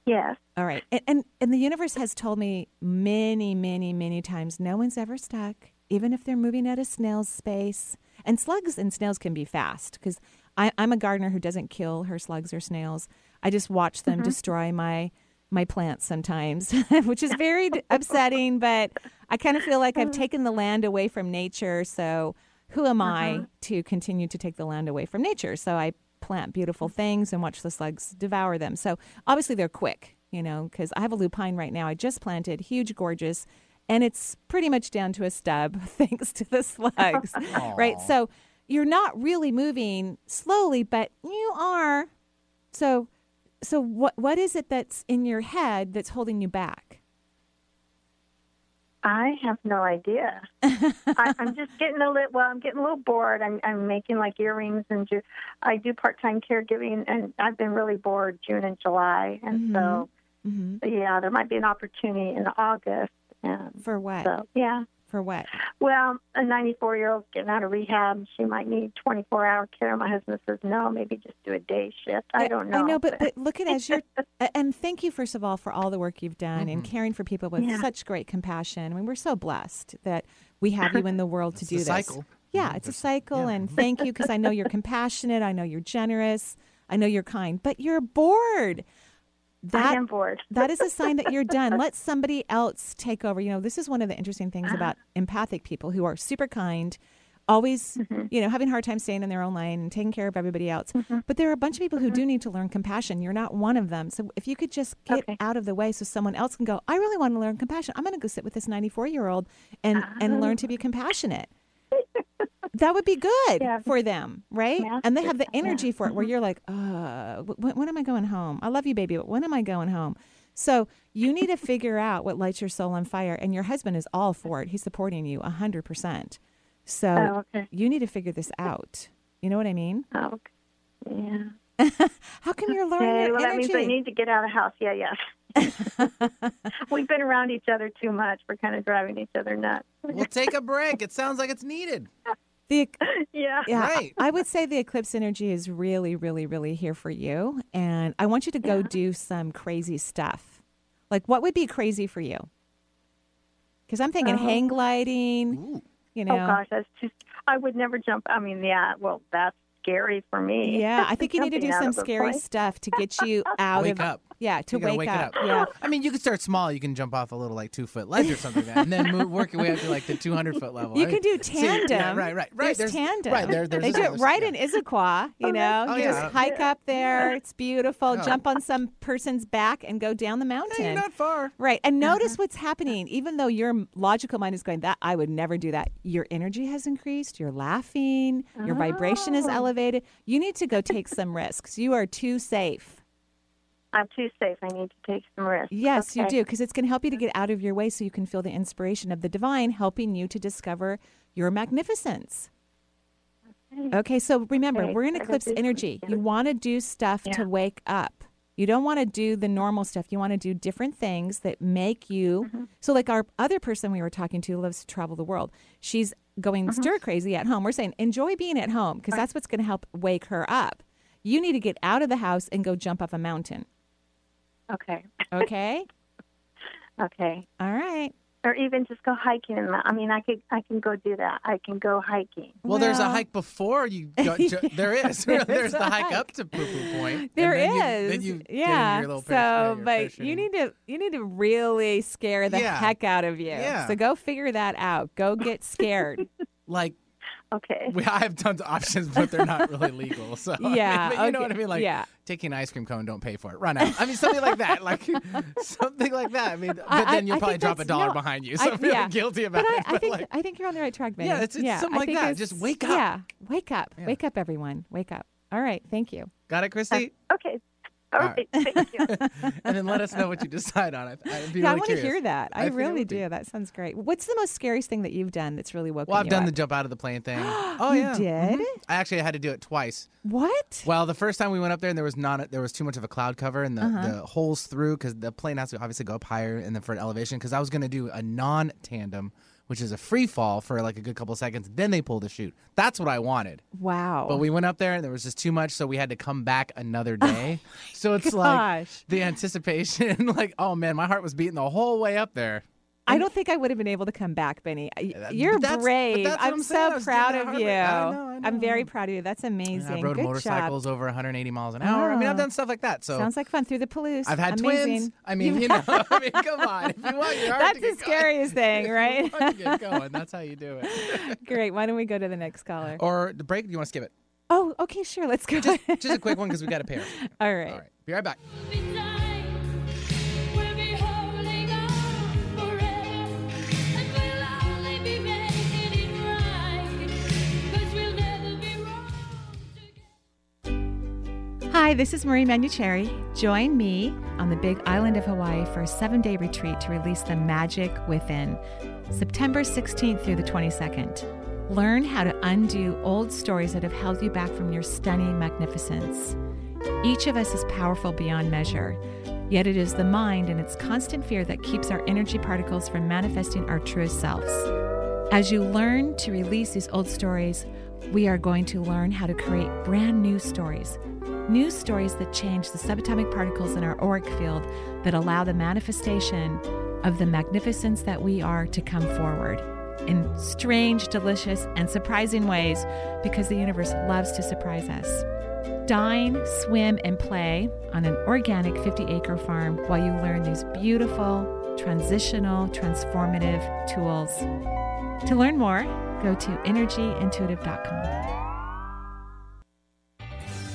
Yes. All right. And, and and the universe has told me many, many, many times no one's ever stuck, even if they're moving at a snail's space. And slugs and snails can be fast because I'm a gardener who doesn't kill her slugs or snails. I just watch them Mhm. destroy my my plants sometimes, which is very upsetting. But I kind of feel like I've taken the land away from nature. So who am I Uh-huh. to continue to take the land away from nature? So I plant beautiful things and watch the slugs devour them. So obviously they're quick, you know, because I have a lupine right now. I just planted, huge, gorgeous, and it's pretty much down to a stub thanks to the slugs, right? So you're not really moving slowly, but you are. So, so what what is it that's in your head that's holding you back? I have no idea. I, I'm just getting a little. Well, I'm getting a little bored. I'm I'm making like earrings and do. I do part time caregiving, and I've been really bored June and July, and so Mm-hmm. yeah, there might be an opportunity in August. And For what? So yeah, For what? Well, a 94 year old getting out of rehab, she might need 24 hour care. My husband says no, maybe just do a day shift. I don't know. I know, but, but look at as you're, and thank you first of all for all the work you've done and mm-hmm. caring for people with Yeah. such great compassion. I mean, we're so blessed that we have you in the world to It's do a this. cycle. Yeah, mm-hmm. it's a cycle, and mm-hmm. thank you because I know you're compassionate. I know you're generous. I know you're kind, but you're bored. That, am bored. that is a sign that you're done. Let somebody else take over. You know, this is one of the interesting Uh-huh. things about empathic people who are super kind, always, Mm-hmm. you know, having a hard time staying in their own lane and taking care of everybody else. Mm-hmm. But there are a bunch of people who do need to learn compassion. You're not one of them. So if you could just get out of the way so someone else can go, I really want to learn compassion. I'm going to go sit with this 94 year old and, and learn to be compassionate. That would be good for them, right? And they have the energy for it where you're like, uh, when, when am I going home? I love you, baby, but when am I going home? So you need to figure out what lights your soul on fire. And your husband is all for it. He's supporting you 100%. So Oh, okay. you need to figure this out. You know what I mean? Oh, okay. yeah. How come you're lowering Okay, your well, that means I need to get out of the house. Yeah, yeah. We've been around each other too much. We're kind of driving each other nuts. We'll take a break. It sounds like it's needed. The, yeah. Yeah, I- Right. I would say the eclipse energy is really, really, really here for you. And I want you to go do some crazy stuff. Like, what would be crazy for you? Because I'm thinking Oh. hang gliding, you oh, know. Oh gosh, that's just. I would never jump. I mean, yeah. Well, that's scary for me. Yeah, I think you need to do some scary plane. stuff to get you out Wake of up. Yeah, to You wake, wake up. up. Yeah. I mean, you can start small. You can jump off a little like two foot ledge or something, like that, and then move, work your way up to like the 200 foot level. You I can mean, do see, yeah, tandem. right, right, right. There's, tandem. Right, there, there's they do it this- right in Issaquah. You oh, know, Oh, you yeah. just hike up there. It's beautiful. Oh. Jump on some person's back and go down the mountain. you're not far. Right, and mm-hmm. notice what's happening. Even though your logical mind is going, "That I would never do that," your energy has increased. You're laughing. Your vibration is Oh. elevated. You need to go take some risks. You are too safe. I'm too safe. I need to take some risks. Yes, you do, because it's going to help you to get out of your way so you can feel the inspiration of the divine helping you to discover your magnificence. Okay, so remember, Okay, we're in eclipse energy. You want to do stuff Yeah. to wake up. You don't want to do the normal stuff. You want to do different things that make you. Mm-hmm. So, like our other person we were talking to loves to travel the world. She's going Mm-hmm. stir crazy at home. We're saying enjoy being at home because that's what's going to help wake her up. You need to get out of the house and go jump off a mountain. Okay. Okay. Okay. All right. Or even just go hiking. In the, I mean, I could. I can go do that. I can go hiking. Well, there's a hike before you go. ju- there is. There's there's the hike hike. up to Poo Poo Point. There and is, then You, then you get yeah. your little so, parach- yeah, your but you need to you need to really scare the Yeah. heck out of you. Yeah. So go figure that out. Go get scared. like Okay. we, I have tons of options, but they're not really legal. So I mean, Yeah, but you know what I mean. Like yeah. taking an ice cream cone, don't pay for it. Run out. I mean, something like that. Like something like that. I mean, but I- I- then you'll I probably drop a dollar no, behind you. So I'm feeling yeah. guilty about but it. I, I think like, I think you're on the right track, man. Yeah, it's- it's something like that. Just wake up. Yeah, wake up. Yeah. Wake up, everyone. Wake up. All right. Thank you. got it, Christy. Uh, okay. All All right. Thank you. and then let us know what you decide on. it. I'd be yeah, I really want to hear that. I, think it really do. That sounds great. What's the most scariest thing that you've done that's really woken Well, I've you done up? the jump out of the plane thing. oh yeah. You yeah, did? Mhm. I actually had to do it twice. What? Well, the first time we went up there, and there was not there was too much of a cloud cover, and the, Uh-huh. the holes through because the plane has to obviously go up higher and then for elevation. Because I was going to do a non tandem, which is a free fall for like a good couple seconds. Then they pull the chute. That's what I wanted. Wow. But we went up there and there was just too much, so we had to come back another oh day. so it's like the anticipation, like, oh man, my heart was beating the whole way up there. I don't think I would have been able to come back, Benny. Uh, you're that's- brave. that's I'm, I'm saying. I so proud of you. hard way. I know, I am very proud of you. That's amazing. I rode Good motorcycles job. over 180 miles an hour. I mean, I've Oh. done stuff like that. So Sounds like fun through the Palouse. I've had Amazing. twins. I mean, you know, I mean, come on. If you want your heart That's to the get going- scariest thing, if you right? want to get going. That's how you do it. Great. Why don't we go to the next caller? Or the break? Do you want to skip it? Oh, okay, sure. Let's go. Just, just a quick one because we got a pair. All right. All right. Be right back. Hi, this is Marie Manuchehri. Join me on the big island of Hawaii for a seven day retreat to release the magic within. September 16th through the 22nd. Learn how to undo old stories that have held you back from your stunning magnificence. Each of us is powerful beyond measure, yet it is the mind and its constant fear that keeps our energy particles from manifesting our truest selves. As you learn to release these old stories, we are going to learn how to create brand new stories. New stories that change the subatomic particles in our auric field that allow the manifestation of the magnificence that we are to come forward in strange, delicious, and surprising ways because the universe loves to surprise us. Dine, swim, and play on an organic 50 acre farm while you learn these beautiful, transitional, transformative tools. To learn more, go to energyintuitive.com.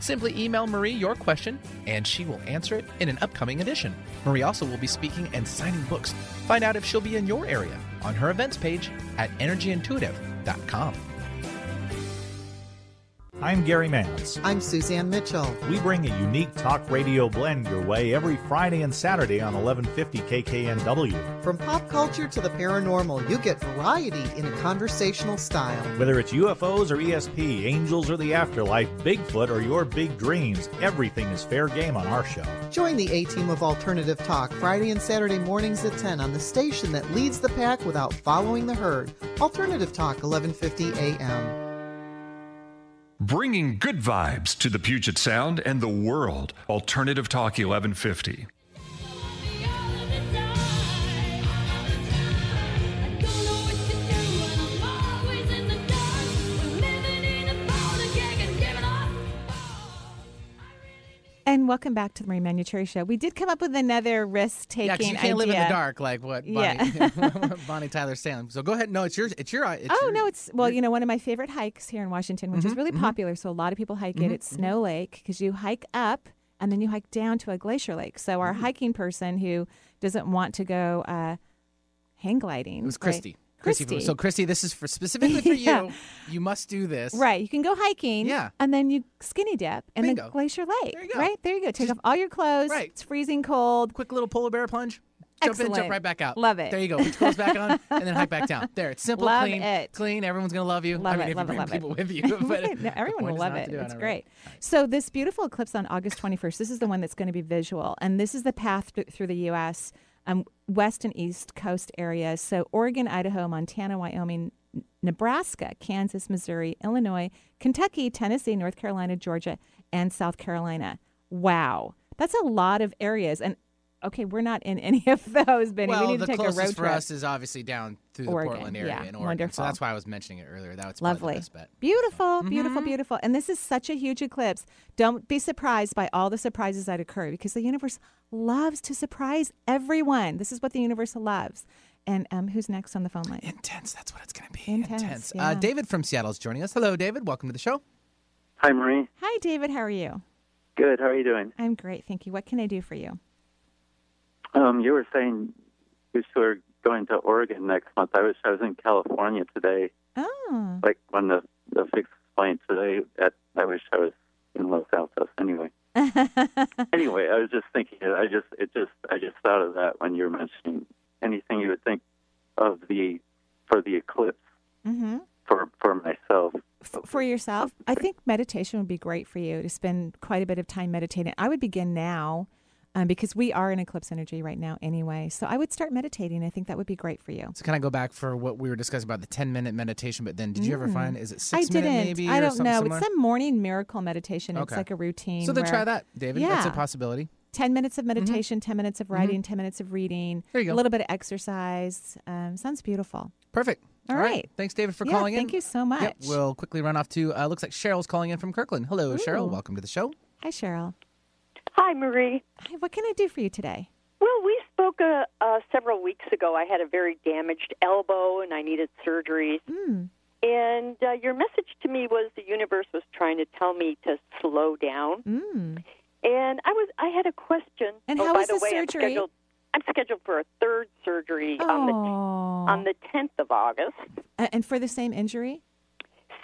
Simply email Marie your question and she will answer it in an upcoming edition. Marie also will be speaking and signing books. Find out if she'll be in your area on her events page at energyintuitive.com. I'm Gary Mance. I'm Suzanne Mitchell. We bring a unique talk radio blend your way every Friday and Saturday on 1150 KKNW. From pop culture to the paranormal, you get variety in a conversational style. Whether it's UFOs or ESP, angels or the afterlife, Bigfoot or your big dreams, everything is fair game on our show. Join the A team of Alternative Talk Friday and Saturday mornings at 10 on the station that leads the pack without following the herd. Alternative Talk 1150 AM. Bringing good vibes to the Puget Sound and the world. Alternative Talk 1150. And welcome back to the Marie Manuchehri Show. We did come up with another risk taking Yeah, you can't idea. live in the dark like what Bonnie, Yeah. Bonnie Tyler saying. So go ahead. No, it's yours. It's your. It's oh your- no, it's well, you know, one of my favorite hikes here in Washington, which is Mhm, really mhm. popular. So a lot of people hike Mhm, it. It's Snow Lake because you hike up and then you hike down to a glacier lake. So our hiking person who doesn't want to go uh, hang gliding, It was right? Christy. Christy. So Christy, this is for specifically for Yeah. you. You must do this. Right, you can go hiking, Yeah. and then you skinny dip in Bingo. the glacier lake. There you go. Right there, you go. Take off all your clothes. Right. it's freezing cold. Quick little polar bear plunge. Jump in, jump right back out. Love it. There you go. Put your clothes back on, and then hike back down. There, it's simple, Love clean, it. clean. Everyone's gonna love you. Love I mean, it, if love you it, bring love people it. with you, but no, everyone will love not it. It's great. So this beautiful eclipse on August 21st. This is the one that's going to be visual, and this is the path th- through the U.S. Um, west and east coast areas. So Oregon, Idaho, Montana, Wyoming, Nebraska, Kansas, Missouri, Illinois, Kentucky, Tennessee, North Carolina, Georgia, and South Carolina. Wow, that's a lot of areas. And okay, we're not in any of those, Benny. well, we need the to take a closest road for us is obviously down through the Oregon, Portland area yeah, in Oregon. wonderful. So that's why I was mentioning it earlier. That was probably the Lovely. best bet. Beautiful, beautiful, beautiful. And this is such a huge eclipse. Don't be surprised by all the surprises that occur because the universe loves to surprise everyone. This is what the universe loves. And um, who's next on the phone line? Intense. That's what it's going to be. Intense. Intense. yeah. Uh, David from Seattle is joining us. Hello, David. Welcome to the show. Hi, Marie. Hi, David. How are you? Good. How are you doing? I'm great. Thank you. What can I do for you? Um, you were saying you were going to Oregon next month. I wish I was in California today. Oh. Like when the the fixed plane today. At I wish I was in Los Altos. Anyway. anyway, I was just thinking. I just it just I just thought of that when you were mentioning anything you would think of the for the eclipse Mm-hmm. for for myself. For yourself, I think meditation would be great for you to spend quite a bit of time meditating. I would begin now um, because we are in eclipse energy right now anyway. So I would start meditating. I think that would be great for you. So can I go back for what we were discussing about the 10 minute meditation? But then did you ever Mm. find, is it I six minute didn't. maybe? I don't know. similar? It's some morning miracle meditation. It's like a routine. So then where- try that, David. Yeah. That's a possibility. 10 minutes of meditation, 10 minutes of Mhm. writing, 10 minutes of reading, There you go. a little bit of exercise. Um, sounds beautiful. Perfect. All All right. right. Thanks, David, for Yeah, calling in. Thank you so much. Yep, we'll quickly run off to, uh, looks like Cheryl's calling in from Kirkland. Hello, Cheryl. Welcome to the show. Hi, Cheryl. Hi, Marie. Hi, what can I do for you today? Well, we spoke uh, uh, several weeks ago. I had a very damaged elbow and I needed surgery. Mm. And uh, your message to me was the universe was trying to tell me to slow down. Mm. And I was I had a question. And oh, how by was the the way, surgery? I'm scheduled, I'm scheduled for a third surgery on the Oh. on the 10th of August. And for the same injury?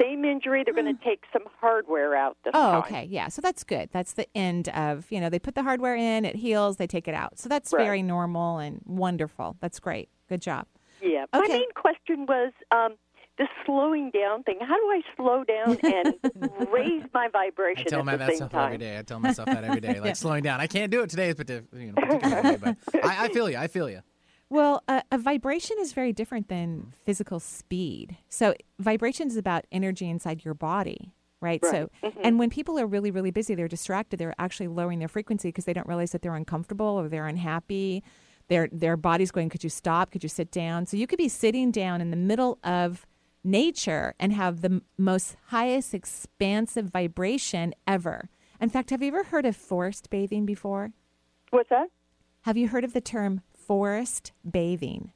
Same injury. They're going to take some hardware out this Oh, time. okay. Yeah. So that's good. That's the end of, you know, they put the hardware in, it heals, they take it out. So that's Right. very normal and wonderful. That's great. Good job. Yeah. My Okay. main question was um, the slowing down thing. How do I slow down and raise my vibration? I vibration tell at my the that same time? every day. I tell myself that every day. Like Yeah. slowing down. I can't do it today, but you know, particularly, but I, I feel you. I feel you. Well, a, a vibration is very different than physical speed. So, vibration is about energy inside your body, right? So, Mm-hmm. and when people are really, really busy, they're distracted. They're actually lowering their frequency because they don't realize that they're uncomfortable or they're unhappy. Their their body's going, "Could you stop? Could you sit down?" So, you could be sitting down in the middle of nature and have the m- most highest expansive vibration ever. In fact, have you ever heard of forest bathing before? What's that? Have you heard of the term forest bathing?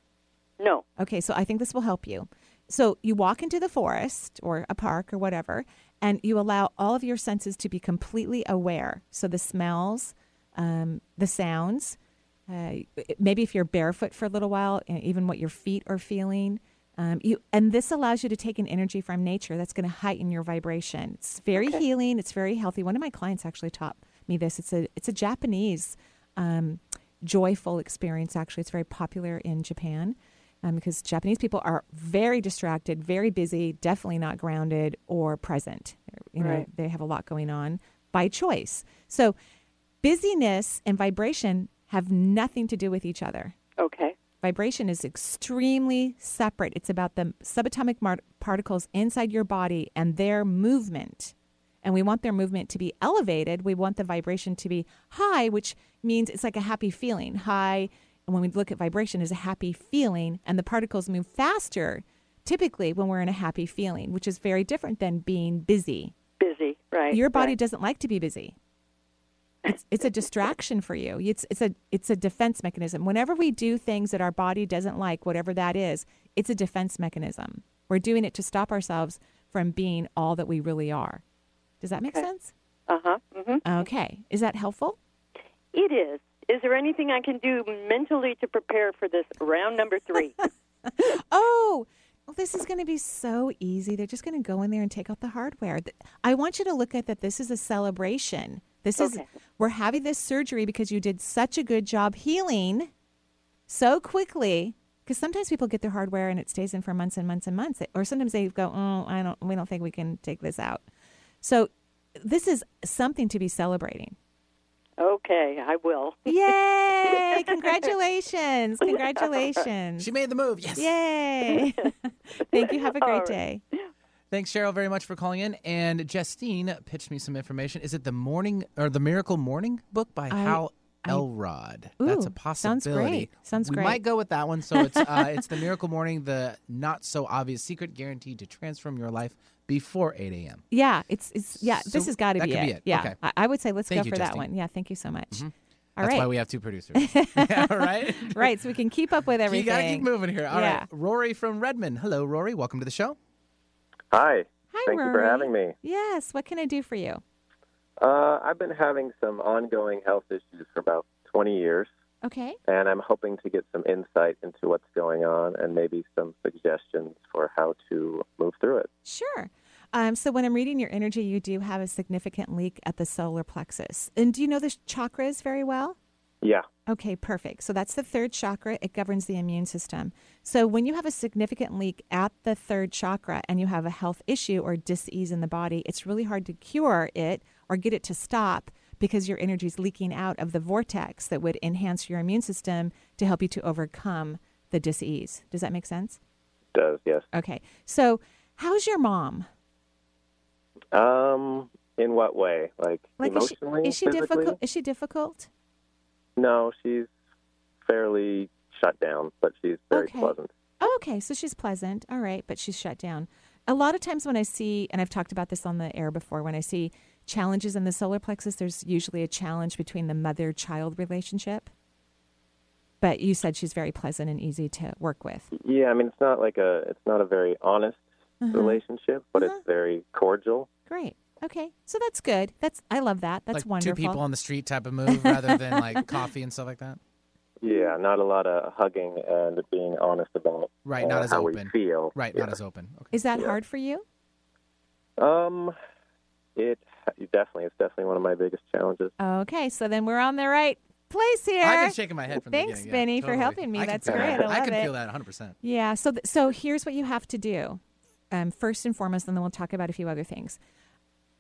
No. Okay, so I think this will help you. So you walk into the forest or a park or whatever, and you allow all of your senses to be completely aware. So the smells, um, the sounds, uh, maybe if you're barefoot for a little while, even what your feet are feeling. Um, you and this allows you to take an energy from nature that's going to heighten your vibration. It's very healing. It's very healthy. One of my clients actually taught me this. It's a it's a Japanese um, joyful experience. Actually, it's very popular in Japan um, because Japanese people are very distracted, very busy, definitely not grounded or present. You know, Right. they have a lot going on by choice. So, busyness and vibration have nothing to do with each other. Okay. Vibration is extremely separate. It's about the subatomic mar- particles inside your body and their movement. And we want their movement to be elevated. We want the vibration to be high, which means it's like a happy feeling. High, and when we look at vibration, is a happy feeling, and the particles move faster typically when we're in a happy feeling, which is very different than being busy. Busy, right? Your body right. doesn't like to be busy. It's it's a distraction for you. It's it's a it's a defense mechanism. Whenever we do things that our body doesn't like, whatever that is, it's a defense mechanism. We're doing it to stop ourselves from being all that we really are. Does that make sense? Uh huh. hmm Okay. Is that helpful? It is. Is there anything I can do mentally to prepare for this round number three? Oh, well, this is going to be so easy. They're just going to go in there and take out the hardware. I want you to look at that. This is a celebration. This is, we're having this surgery because you did such a good job healing so quickly. Because sometimes people get their hardware and it stays in for months and months and months. Or sometimes they go, oh, I don't, we don't think we can take this out. So this is something to be celebrating. okay, I will. Yay! Congratulations. Congratulations. She made the move. Yes. Yay. Thank you. Have a great All right. day. Thanks, Cheryl, very much for calling in. And Justine pitched me some information. Is it the morning or the Miracle Morning book by I- Hal I- Elrod? That's a possibility. sounds great. Sounds we great. might go with that one. So it's uh, it's the Miracle Morning, the not so obvious secret guaranteed to transform your life before 8 a.m. Yeah, it's it's yeah. this has got to be it. be it. Yeah, Okay. I, I would say let's Thank go you, for that one. Yeah, thank you so much. Mhm. All That's right. why we have two producers. yeah, right? right, so we can keep up with everything. You everything. got to keep moving here. All right, yeah. Rory from Redmond. Hello, Rory. Welcome to the show. Hi. Hi, Thank you for having me. Yes. What can I do for you? Uh, I've been having some ongoing health issues for about 20 years, Okay. and I'm hoping to get some insight into what's going on and maybe some suggestions for how to move through it. Sure. Um, so when I'm reading your energy, you do have a significant leak at the solar plexus. And do you know the chakras very well? Yeah. Okay, perfect. So that's the third chakra. It governs the immune system. So when you have a significant leak at the third chakra and you have a health issue or dis-ease in the body, it's really hard to cure it or get it to stop because your energy is leaking out of the vortex that would enhance your immune system to help you to overcome the dis-ease. Does that make sense? Does, yes. Okay. So how's your mom? Um, in what way? Like, Like is she, emotionally? is she difficult? Is she difficult? No, she's fairly shut down, but she's very Okay. pleasant. Oh, okay, so she's pleasant. All right, but she's shut down. A lot of times when I see, and I've talked about this on the air before, when I see challenges in the solar plexus, there's usually a challenge between the mother child relationship. But you said she's very pleasant and easy to work with. Yeah, I mean, it's not like a, it's not a very honest Uh-huh. relationship, but it's very cordial. Great. Okay, so that's good. That's I love that. That's like wonderful. two people on the street type of move rather than like coffee and stuff like that. Yeah, not a lot of hugging and being honest about Right, uh, not as how open. we feel. Right, Yeah. not as open. Okay. Is that hard for you? Um, it definitely it's definitely one of my biggest challenges. Okay, so then we're on the right place here. I've been shaking my head from Thanks, beginning. Benny, Yeah, for helping me. I That's great. that. I love can it. feel that 100%. Yeah. So, th- so here's what you have to do. Um, first and foremost, and then we'll talk about a few other things.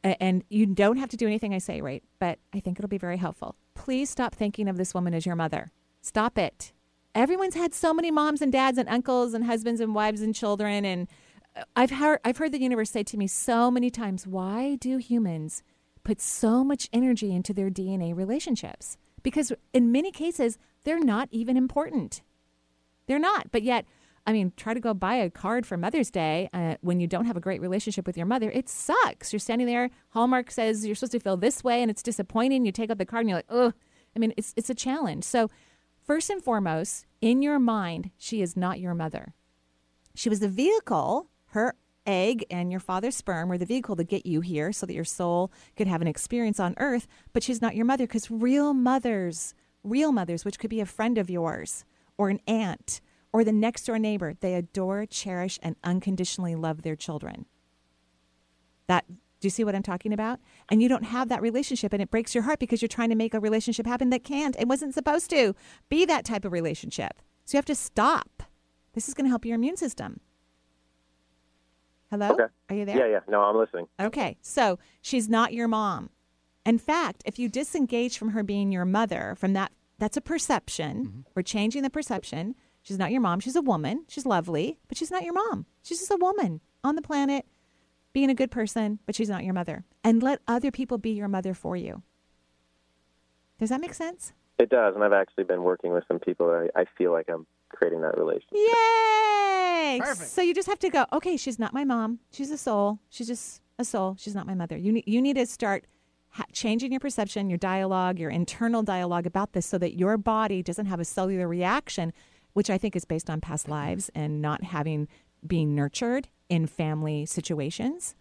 A- and you don't have to do anything I say, right? But I think it'll be very helpful. Please stop thinking of this woman as your mother. Stop it. Everyone's had so many moms and dads and uncles and husbands and wives and children, and I've heard I've heard the universe say to me so many times, "Why do humans put so much energy into their DNA relationships?" Because in many cases, they're not even important. They're not. But yet, I mean, try to go buy a card for Mother's Day uh, when you don't have a great relationship with your mother. It sucks. You're standing there. Hallmark says you're supposed to feel this way, and it's disappointing. You take out the card, and you're like, ugh. I mean, it's it's a challenge. So, first and foremost, in your mind, she is not your mother. She was the vehicle. Her egg and your father's sperm were the vehicle to get you here, so that your soul could have an experience on Earth. But she's not your mother because real mothers, real mothers, which could be a friend of yours or an aunt or the next door neighbor, they adore, cherish, and unconditionally love their children. That do you see what I'm talking about? And you don't have that relationship, and it breaks your heart because you're trying to make a relationship happen that can't. It wasn't supposed to be that type of relationship. So you have to stop. This is going to help your immune system. Hello? Okay. Are you there? Yeah, yeah. No, I'm listening. Okay, so she's not your mom. In fact, if you disengage from her being your mother, from that, that's a perception. Mm-hmm. We're changing the perception. She's not your mom. She's a woman. She's lovely, but she's not your mom. She's just a woman on the planet, being a good person, but she's not your mother. And let other people be your mother for you. Does that make sense? It does, and I've actually been working with some people. That I, I feel like I'm creating that relationship. Yay! Perfect. So you just have to go. Okay, she's not my mom. She's a soul. She's just a soul. She's not my mother. You need you need to start ha- changing your perception, your dialogue, your internal dialogue about this, so that your body doesn't have a cellular reaction, which I think is based on past lives and not having being nurtured in family situations.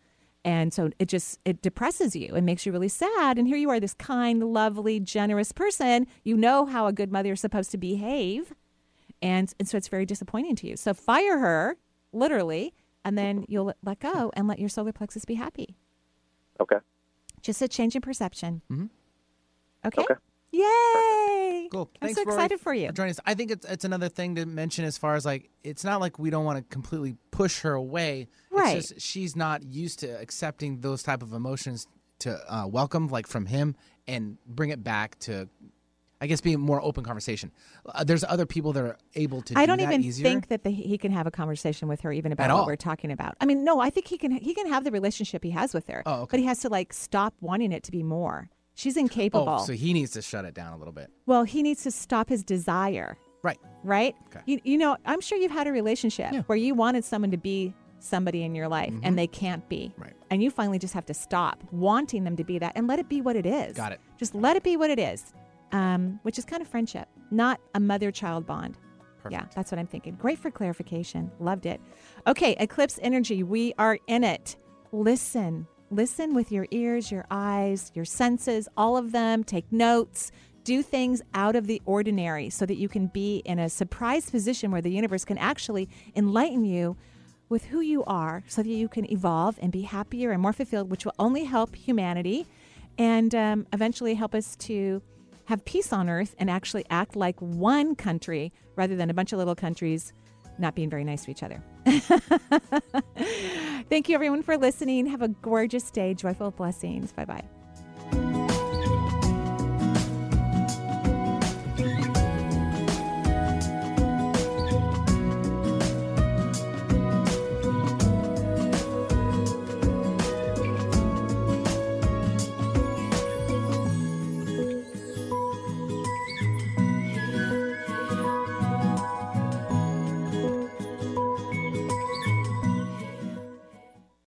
And so it just it depresses you and makes you really sad. And here you are, this kind, lovely, generous person. You know how a good mother is supposed to behave and, and so it's very disappointing to you. So fire her, literally, and then you'll let go and let your solar plexus be happy. Okay. Just a change in perception. Mm-hmm. Okay. Okay. Yay! Cool. I'm Thanks, so Rory, excited for you. joining us. I think it's it's another thing to mention as far as like it's not like we don't want to completely push her away. Right. It's just she's not used to accepting those type of emotions to uh, welcome like from him and bring it back to. I guess being more open conversation. Uh, there's other people that are able to. I do don't that even easier. think that the, he can have a conversation with her even about At what all. we're talking about. I mean, no, I think he can. He can have the relationship he has with her, Oh, okay. but he has to like stop wanting it to be more. She's incapable. Oh, so he needs to shut it down a little bit. Well, he needs to stop his desire. Right. Right? Okay. You, you know, I'm sure you've had a relationship where you wanted someone to be somebody in your life and they can't be. Mm-hmm. Right. And you finally just have to stop wanting them to be that and let it be what it is. Got it. Just let it be what it is, um, which is kind of friendship, not a mother child bond. Yeah, that's what I'm thinking. Great for clarification. Loved it. Okay, eclipse energy. We are in it. Listen. Listen with your ears, your eyes, your senses, all of them. Take notes. Do things out of the ordinary so that you can be in a surprise position where the universe can actually enlighten you with who you are so that you can evolve and be happier and more fulfilled, which will only help humanity and um, eventually help us to have peace on earth and actually act like one country rather than a bunch of little countries not being very nice to each other. Thank you, everyone, for listening. Have a gorgeous day. Joyful blessings. Bye bye.